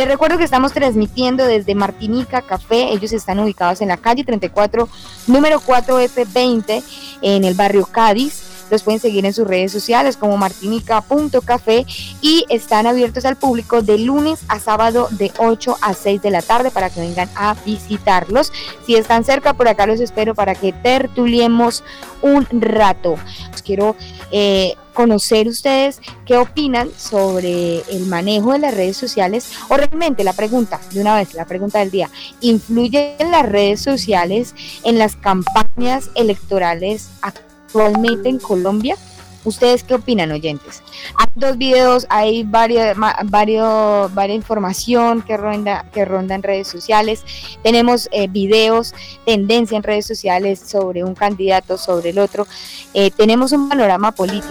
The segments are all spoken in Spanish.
Les recuerdo que estamos transmitiendo desde Martinica Café. Ellos están ubicados en la calle 34, número 4F20, en el barrio Cádiz. Los pueden seguir en sus redes sociales como martinica.café y están abiertos al público de lunes a sábado de 8 a 6 de la tarde para que vengan a visitarlos. Si están cerca, por acá los espero para que tertuliemos un rato. quiero eh, conocer ustedes qué opinan sobre el manejo de las redes sociales o realmente la pregunta, de una vez, la pregunta del día, ¿influyen las redes sociales en las campañas electorales actualmente en Colombia. ¿Ustedes qué opinan, oyentes? Hay dos videos, hay varios, varios, varias información que ronda, que ronda en redes sociales. Tenemos eh, videos, tendencia en redes sociales sobre un candidato, sobre el otro. Eh, tenemos un panorama político.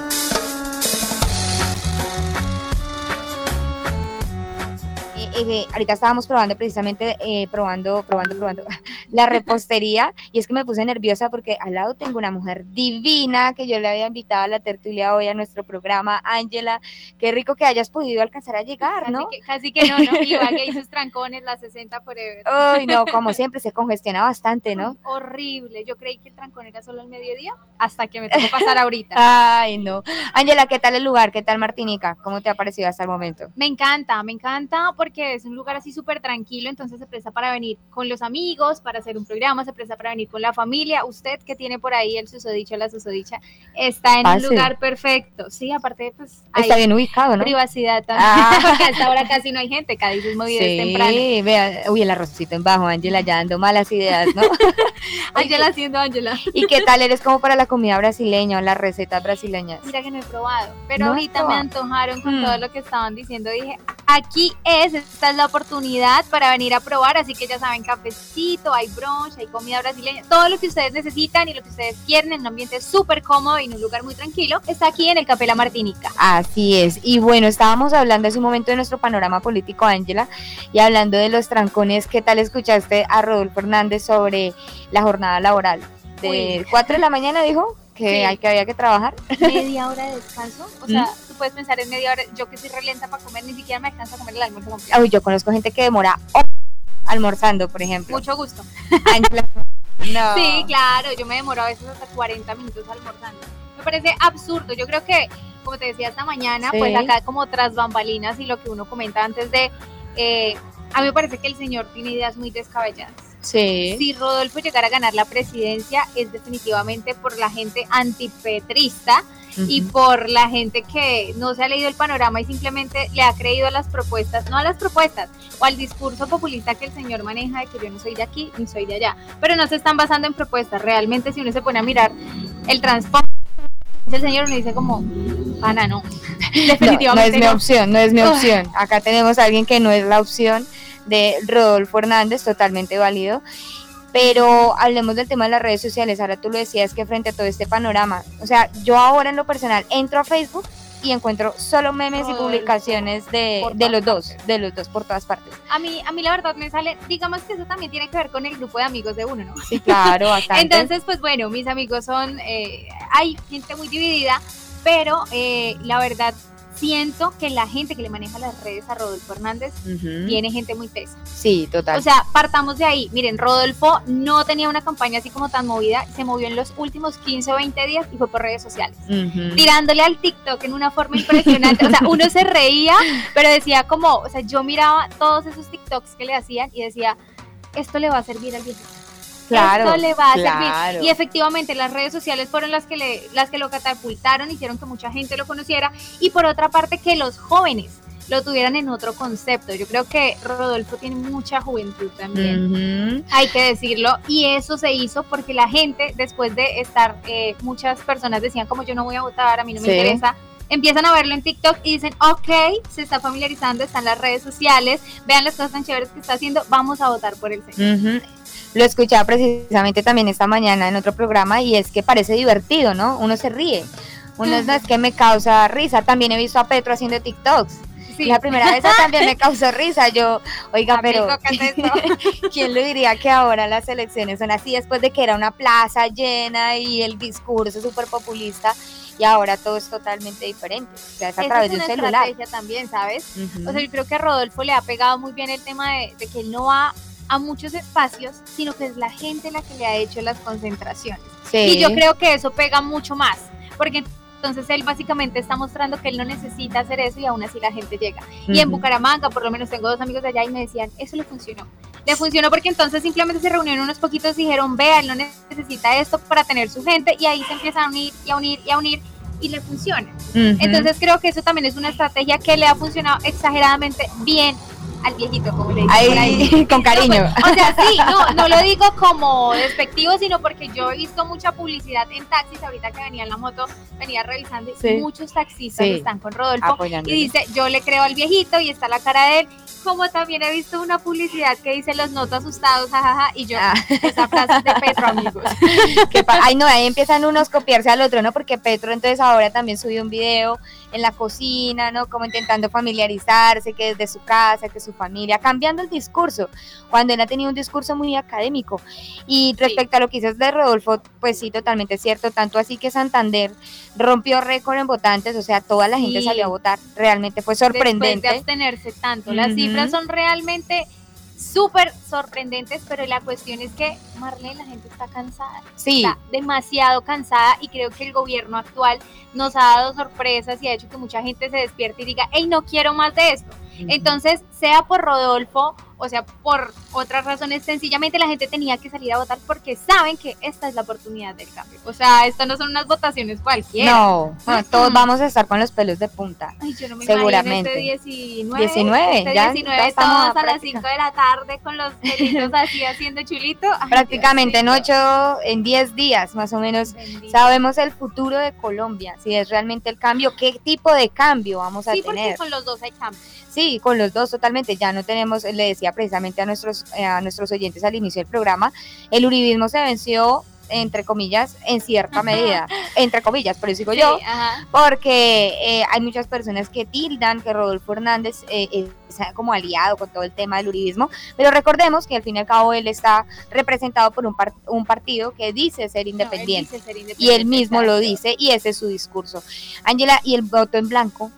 Eh, ahorita estábamos probando precisamente, probando, probando, probando la repostería y es que me puse nerviosa porque al lado tengo una mujer divina que yo le había invitado a la tertulia hoy a nuestro programa, Ángela. Qué rico que hayas podido alcanzar a llegar, ¿no? Casi que, no, ¿no? Igual que sus trancones, la 60 forever. Ay, no, como siempre, se congestiona bastante, ¿no? Horrible. Yo creí que el trancón era solo al mediodía hasta que me tocó pasar ahorita. Ay, no. Ángela, ¿qué tal el lugar? ¿Qué tal Martinica? ¿Cómo te ha parecido hasta el momento? Me encanta, me encanta porque es un lugar así súper tranquilo, entonces se presta para venir con los amigos, para hacer un programa, se presta para venir con la familia. Usted que tiene por ahí el susodicho, la susodicha, está en un lugar perfecto. Sí, aparte, pues. Está bien ubicado, ¿no? Privacidad también, ah. porque hasta ahora casi no hay gente, Cádiz es movido sí, temprano. Sí, vea, uy, el arrocito en bajo, Ángela ya dando malas ideas, ¿no? Ángela haciendo Ángela. ¿Y qué tal eres como para la comida brasileña o las recetas brasileñas? Mira que no he probado, pero ahorita me antojaron con mm. todo lo que estaban diciendo. Dije, aquí es, esta es la oportunidad para venir a probar, así que ya saben, cafecito, hay brunch, hay comida brasileña, todo lo que ustedes necesitan y lo que ustedes quieren en un ambiente súper cómodo y en un lugar muy tranquilo, está aquí en el Café La Martinica. Así es, y bueno, estábamos hablando hace un momento de nuestro panorama político, Ángela, y hablando de los trancones, ¿qué tal escuchaste a Rodolfo Hernández sobre la jornada laboral? De 4 de la mañana dijo que hay que había que trabajar. Media hora de descanso, o sea, puedes pensar en media hora, yo que soy relenta para comer, ni siquiera me alcanza a comer el almuerzo completo. Uy, yo conozco gente que demora almorzando, por ejemplo. Mucho gusto. no. Sí, claro, yo me demoro a veces hasta 40 minutos almorzando. Me parece absurdo, yo creo que, como te decía esta mañana, pues acá como tras bambalinas y lo que uno comenta antes de, eh, a mí me parece que el señor tiene ideas muy descabelladas. Sí. Si Rodolfo llegara a ganar la presidencia es definitivamente por la gente antipetrista y por la gente que no se ha leído el panorama y simplemente le ha creído a las propuestas, no a las propuestas, o al discurso populista que el señor maneja de que yo no soy de aquí ni soy de allá, pero no se están basando en propuestas. Realmente si uno se pone a mirar el transporte, el señor me dice como, pana, no. Definitivamente no, es mi opción, no es mi opción. Acá tenemos a alguien que no es la opción de Rodolfo Hernández, totalmente válido. Pero hablemos del tema de las redes sociales. Ahora tú lo decías que frente a todo este panorama, o sea, yo ahora en lo personal entro a Facebook y encuentro solo memes y publicaciones de, de los dos, de los dos por todas partes. A mí, a mí la verdad me sale, digamos que eso también tiene que ver con el grupo de amigos de uno, ¿no? Sí, claro, bastante. Entonces, pues bueno, mis amigos son, eh, hay gente muy dividida, pero eh, la verdad siento que la gente que le maneja las redes a Rodolfo Hernández tiene gente muy tesa. Sí, total. O sea, partamos de ahí. Miren, Rodolfo no tenía una campaña así como tan movida, se movió en los últimos 15 o 20 días y fue por redes sociales, tirándole al TikTok en una forma impresionante. o sea, uno se reía, pero decía como, o sea, yo miraba todos esos TikToks que le hacían y decía, esto le va a servir al viejito Claro, esto le va a servir. Y efectivamente las redes sociales fueron las que, le, las que lo catapultaron, hicieron que mucha gente lo conociera. Y por otra parte que los jóvenes lo tuvieran en otro concepto. Yo creo que Rodolfo tiene mucha juventud también, hay que decirlo, y eso se hizo porque la gente, después de estar, eh, muchas personas decían como yo no voy a votar, a mí no me interesa, empiezan a verlo en TikTok y dicen, ok, se está familiarizando, están las redes sociales, vean las cosas tan chéveres que está haciendo, vamos a votar por el señor. Lo escuchaba precisamente también esta mañana en otro programa y es que parece divertido, ¿no? Uno se ríe. Uno es, que me causa risa. También he visto a Petro haciendo TikToks. Sí. La primera vez también me causó risa. Yo, oiga, pero ¿quién lo diría que ahora las elecciones son así después de que era una plaza llena y el discurso súper populista? Y ahora todo es totalmente diferente. O sea, es a través de un celular. estrategia también, ¿sabes? O sea, yo creo que a Rodolfo le ha pegado muy bien el tema de, de que él no va a muchos espacios, sino que es la gente la que le ha hecho las concentraciones. Y yo creo que eso pega mucho más, porque entonces él básicamente está mostrando que él no necesita hacer eso y aún así la gente llega. Y en Bucaramanga, por lo menos tengo dos amigos de allá y me decían, eso le funcionó. Le funcionó porque entonces simplemente se reunieron unos poquitos y dijeron, vea, él no necesita esto para tener su gente y ahí se empiezan a unir y a unir y a unir y le funciona. Entonces creo que eso también es una estrategia que le ha funcionado exageradamente bien al viejito, como le digo con cariño. o sea, sí, no, no lo digo como despectivo, sino porque yo he visto mucha publicidad en taxis, ahorita que venía en la moto, venía revisando y muchos taxistas están con Rodolfo y dice, yo le creo al viejito y está la cara de él, como también he visto una publicidad que dice los noto asustados, jajaja, y yo, ah. esa frase de Petro, amigos. Ay, no, ahí empiezan unos a copiarse al otro, ¿no? Porque Petro entonces ahora también subió un video en la cocina, ¿no? Como intentando familiarizarse, que desde su casa, que su familia, cambiando el discurso, cuando él ha tenido un discurso muy académico. Y respecto a lo que dices de Rodolfo, pues sí, totalmente cierto, tanto así que Santander rompió récord en votantes, o sea, toda la gente salió a votar, realmente fue sorprendente. Después de abstenerse tanto, las cifras son realmente súper sorprendentes, pero la cuestión es que Marlene, la gente está cansada. Sí. Está demasiado cansada y creo que el gobierno actual nos ha dado sorpresas y ha hecho que mucha gente se despierte y diga, hey, no quiero más de esto. Entonces, sea por Rodolfo o sea, por otras razones, sencillamente la gente tenía que salir a votar porque saben que esta es la oportunidad del cambio. O sea, esto no son unas votaciones cualquiera. No, todos vamos a estar con los pelos de punta. Ay, yo no me seguramente. Este 19. 19, este ya, 19 todos a las 5 de la tarde con los pelitos así haciendo chulito. Prácticamente en 8, en 10 días más o menos sabemos el futuro de Colombia, si es realmente el cambio, qué tipo de cambio vamos a tener. Sí, porque con los dos hay cambio. Sí, con los dos totalmente. Ya no tenemos, le decía precisamente a nuestros, eh, a nuestros oyentes al inicio del programa, el uribismo se venció entre comillas, en cierta medida, entre comillas, por eso digo yo, porque eh, hay muchas personas que tildan que Rodolfo Hernández eh, es como aliado con todo el tema del uribismo, pero recordemos que al fin y al cabo él está representado por un, un partido que dice ser independiente, y él mismo lo dice y ese es su discurso. Ángela, ¿y el voto en blanco?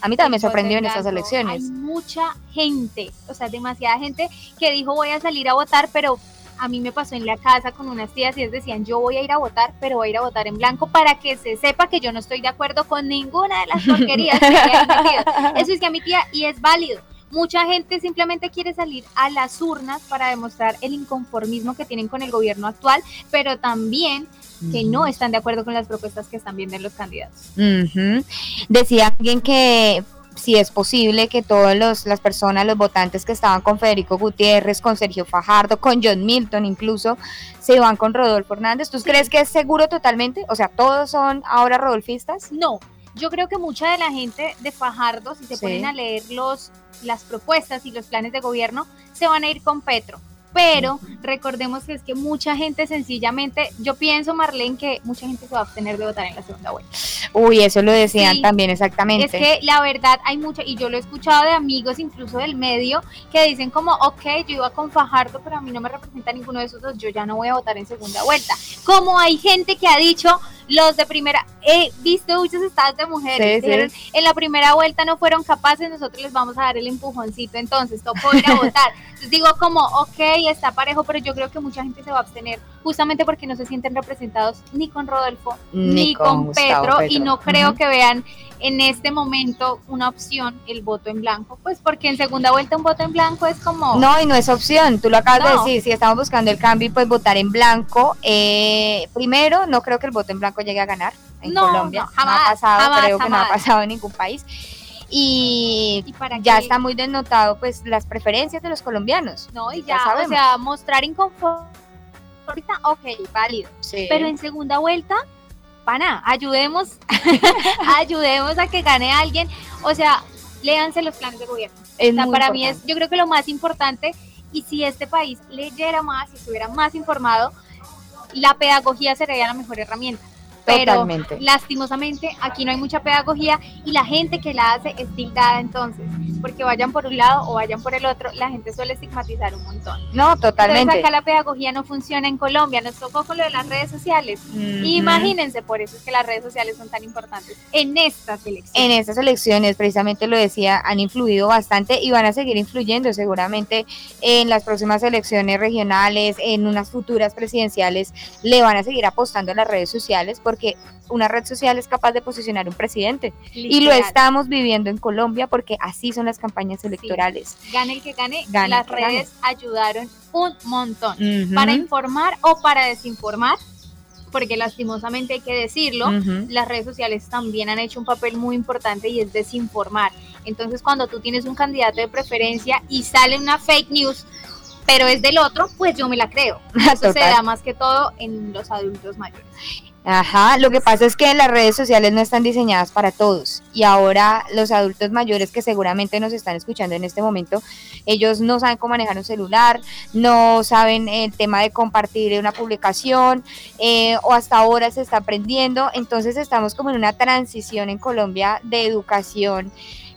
A mí también me sorprendió en estas elecciones. Hay mucha gente, o sea, demasiada gente que dijo voy a salir a votar, pero a mí me pasó en la casa con unas tías y ellas decían yo voy a ir a votar, pero voy a ir a votar en blanco para que se sepa que yo no estoy de acuerdo con ninguna de las porquerías que. Eso es que a mi tía y es válido. Mucha gente simplemente quiere salir a las urnas para demostrar el inconformismo que tienen con el gobierno actual, pero también que no están de acuerdo con las propuestas que están viendo los candidatos. Decía alguien que si es posible que todas las personas, los votantes que estaban con Federico Gutiérrez, con Sergio Fajardo, con John Milton incluso, se van con Rodolfo Hernández. ¿Tú crees que es seguro totalmente? O sea, ¿todos son ahora rodolfistas? No, yo creo que mucha de la gente de Fajardo, si se ponen a leer los, las propuestas y los planes de gobierno, se van a ir con Petro pero recordemos que es que mucha gente sencillamente, yo pienso, Marlene, que mucha gente se va a abstener de votar en la segunda vuelta. Uy, eso lo decían también exactamente. Es que la verdad hay mucho, y yo lo he escuchado de amigos incluso del medio, que dicen como, ok, yo iba con Fajardo, pero a mí no me representa ninguno de esos dos, yo ya no voy a votar en segunda vuelta. Como hay gente que ha dicho, los de primera, he visto muchos estados de mujeres, en la primera vuelta no fueron capaces, nosotros les vamos a dar el empujoncito, entonces tocó ir a votar. Entonces digo como, ok, está parejo, pero yo creo que mucha gente se va a abstener justamente porque no se sienten representados ni con Rodolfo ni, con, Petro, y no creo que vean en este momento una opción el voto en blanco, pues porque en segunda vuelta un voto en blanco es como... No, y no es opción, tú lo acabas de decir, si estamos buscando el cambio y pues votar en blanco, eh, primero no creo que el voto en blanco llegue a ganar en Colombia, jamás, no ha pasado, creo que no ha pasado en ningún país. Y, ya está muy denotado pues las preferencias de los colombianos. No, y ya, o sea, mostrar inconformidad ahorita, ok, válido. Pero en segunda vuelta, pana, ayudemos, ayudemos a que gane alguien. O sea, léanse los planes de gobierno. para mí es, yo creo que lo más importante, y si este país leyera más y estuviera más informado, la pedagogía sería la mejor herramienta. Pero lastimosamente aquí no hay mucha pedagogía y la gente que la hace es tildada entonces, porque vayan por un lado o vayan por el otro, la gente suele estigmatizar un montón. No, totalmente. Entonces acá la pedagogía no funciona en Colombia, nos tocó con lo de las redes sociales. Imagínense, por eso es que las redes sociales son tan importantes en estas elecciones. En estas elecciones, precisamente lo decía, han influido bastante y van a seguir influyendo seguramente en las próximas elecciones regionales, en unas futuras presidenciales, le van a seguir apostando a las redes sociales porque una red social es capaz de posicionar un presidente. Y lo estamos viviendo en Colombia porque así son las campañas electorales. Gane el que gane, las redes ayudaron un montón para informar o para desinformar. Porque lastimosamente hay que decirlo, las redes sociales también han hecho un papel muy importante y es desinformar. Entonces cuando tú tienes un candidato de preferencia y sale una fake news, pero es del otro, pues yo me la creo. Eso se da más que todo en los adultos mayores. Ajá, lo que pasa es que las redes sociales no están diseñadas para todos y ahora los adultos mayores que seguramente nos están escuchando en este momento, ellos no saben cómo manejar un celular, no saben el tema de compartir una publicación eh, o hasta ahora se está aprendiendo, entonces estamos como en una transición en Colombia de educación.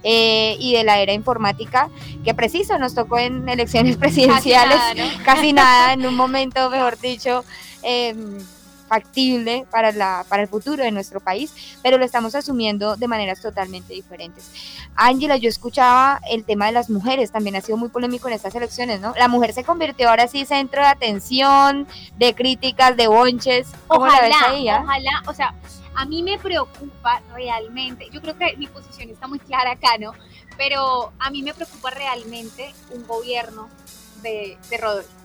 Eh, y de la era informática, que preciso nos tocó en elecciones presidenciales, casi nada, casi nada en un momento, mejor dicho, eh, factible para, la, para el futuro de nuestro país, pero lo estamos asumiendo de maneras totalmente diferentes. Ángela, yo escuchaba el tema de las mujeres, también ha sido muy polémico en estas elecciones, ¿no? La mujer se convirtió ahora sí centro de atención, de críticas, de bonches. ojalá, ojalá, o sea, a mí me preocupa realmente, yo creo que mi posición está muy clara acá, ¿no? Pero a mí me preocupa realmente un gobierno de, de Rodolfo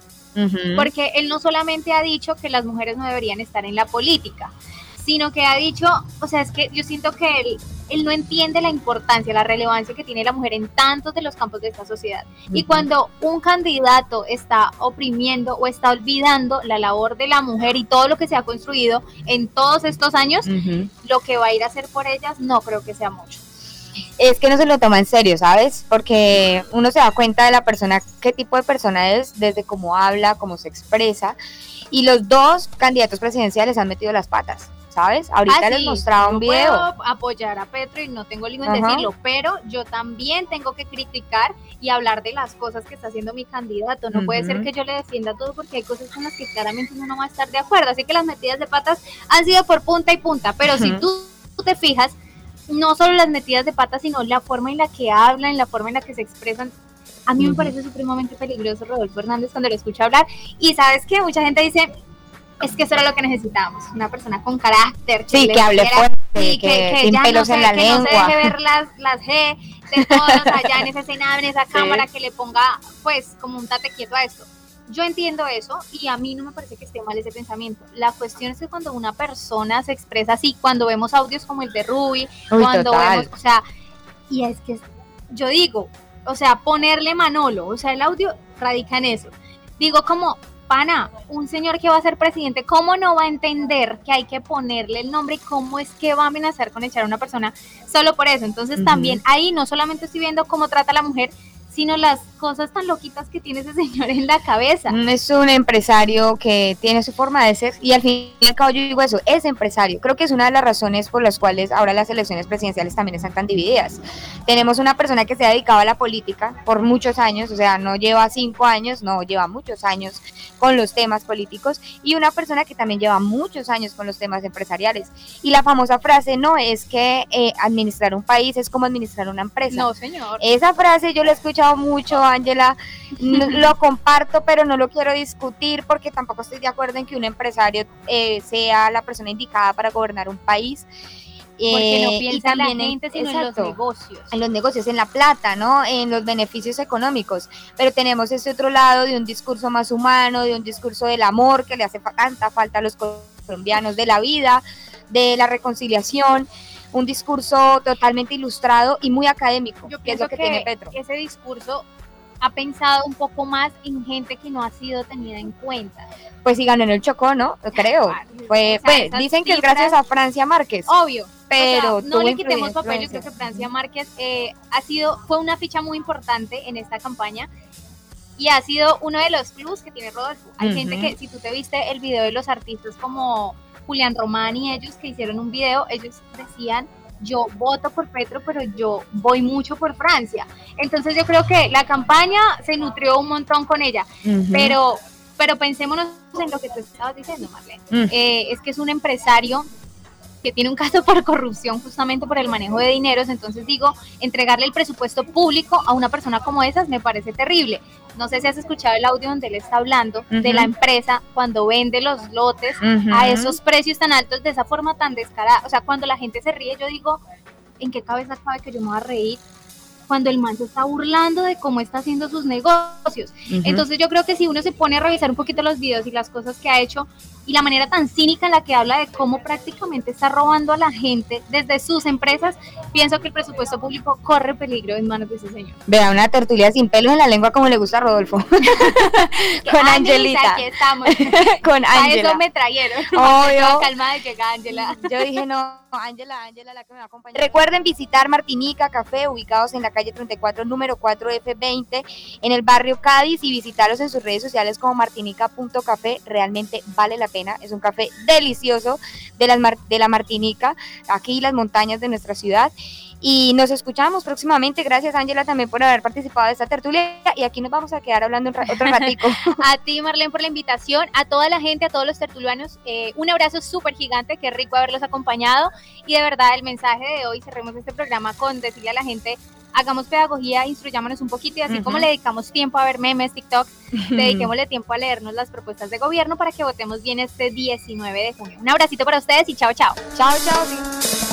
porque él no solamente ha dicho que las mujeres no deberían estar en la política, sino que ha dicho, o sea, es que yo siento que él, él no entiende la importancia, la relevancia que tiene la mujer en tantos de los campos de esta sociedad. Y cuando un candidato está oprimiendo o está olvidando la labor de la mujer y todo lo que se ha construido en todos estos años, lo que va a ir a hacer por ellas no creo que sea mucho es que no se lo toma en serio, ¿sabes? Porque uno se da cuenta de la persona, qué tipo de persona es, desde cómo habla, cómo se expresa. Y los dos candidatos presidenciales han metido las patas. ¿Sabes? Ahorita ah, les mostraba un video. Puedo apoyar a Petro y no tengo límite en decirlo, pero yo también tengo que criticar y hablar de las cosas que está haciendo mi candidato. No puede ser que yo le defienda todo porque hay cosas con las que claramente uno no va a estar de acuerdo. Así que las metidas de patas han sido por punta y punta, pero si tú te fijas, no solo las metidas de patas, sino la forma en la que hablan, la forma en la que se expresan. A mí me parece supremamente peligroso Rodolfo Hernández cuando lo escucho hablar. Y sabes que mucha gente dice, es que eso era lo que necesitábamos, una persona con carácter. Que sí, que hable fuerte, que, sin pelos en la lengua. no se deje ver las, las G de todos allá en esa escena, en esa cámara, que le ponga, pues, como un tate quieto a esto. Yo entiendo eso y a mí no me parece que esté mal ese pensamiento. La cuestión es que cuando una persona se expresa así, cuando vemos audios como el de Ruby, cuando vemos, o sea, y es que yo digo, o sea, ponerle Manolo, o sea, el audio radica en eso. Digo como, pana, un señor que va a ser presidente, ¿cómo no va a entender que hay que ponerle el nombre y cómo es que va a amenazar con echar a una persona solo por eso? Entonces también ahí no solamente estoy viendo cómo trata a la mujer, sino las cosas tan loquitas que tiene ese señor en la cabeza. Mm, es un empresario que tiene su forma de ser y al fin y al cabo yo digo eso, es empresario. Creo que es una de las razones por las cuales ahora las elecciones presidenciales también están tan divididas. Tenemos una persona que se ha dedicado a la política por muchos años, o sea, no lleva cinco años, no, lleva muchos años con los temas políticos y una persona que también lleva muchos años con los temas empresariales. Y la famosa frase no es que eh, administrar un país es como administrar una empresa. No, señor. Esa frase yo la he escuchado mucho, Ángela, lo comparto, pero no lo quiero discutir porque tampoco estoy de acuerdo en que un empresario eh, sea la persona indicada para gobernar un país. Porque no eh, piensa en la gente, sino en los negocios. En los negocios, en la plata, ¿no? En los beneficios económicos. Pero tenemos ese otro lado de un discurso más humano, de un discurso del amor que le hace tanta falta a los colombianos, de la vida, de la reconciliación un discurso totalmente ilustrado y muy académico, Yo que es lo que, tiene Petro. Ese discurso ha pensado un poco más en gente que no ha sido tenida en cuenta. Pues sí ganó en el Chocó, ¿no? Creo. Fue, dicen que es gracias a Francia Márquez. Obvio. Pero no le quitemos papel, yo creo que Francia Márquez eh, ha sido, fue una ficha muy importante en esta campaña y ha sido uno de los plus que tiene Rodolfo. Hay gente que, si tú te viste el video de los artistas como Julián Román y ellos que hicieron un video, ellos decían yo voto por Petro, pero yo voy mucho por Francia. Entonces yo creo que la campaña se nutrió un montón con ella, pero, pero pensémonos en lo que tú estabas diciendo, Marlene. Mm. Eh, es que es un empresario que tiene un caso por corrupción justamente por el manejo de dineros, entonces digo, entregarle el presupuesto público a una persona como esas me parece terrible. No sé si has escuchado el audio donde él está hablando de la empresa cuando vende los lotes a esos precios tan altos de esa forma tan descarada. O sea, cuando la gente se ríe, yo digo, ¿en qué cabeza cabe que yo me voy a reír? cuando el man se está burlando de cómo está haciendo sus negocios. Entonces yo creo que si uno se pone a revisar un poquito los videos y las cosas que ha hecho y la manera tan cínica en la que habla de cómo prácticamente está robando a la gente desde sus empresas, pienso que el presupuesto público corre peligro en manos de ese señor. Vea, una tertulia sin pelos en la lengua como le gusta a Rodolfo. Con Angelita. Aquí estamos. Con Angela. A eso me trajeron. Obvio. Calma de que Angela. Yo dije, no, Ángela, Ángela la que me va a acompañar. Recuerden visitar Martinica Café, ubicados en la calle 34, número 4 F20, en el barrio Cádiz, y visitarlos en sus redes sociales como martinica.café. Realmente vale la pena. Es un café delicioso de, las, de la Martinica, aquí las montañas de nuestra ciudad. Y nos escuchamos próximamente. Gracias, Ángela, también por haber participado de esta tertulia. Y aquí nos vamos a quedar hablando otro ratico. a ti, Marlene, por la invitación. A toda la gente, a todos los tertulianos, eh, un abrazo súper gigante. Qué rico haberlos acompañado. Y de verdad, el mensaje de hoy, cerremos este programa con decirle a la gente hagamos pedagogía, instruyámonos un poquito y así como le dedicamos tiempo a ver memes, TikTok, dediquémosle tiempo a leernos las propuestas de gobierno para que votemos bien este 19 de junio. Un abracito para ustedes y chao, chao. Chao, chao.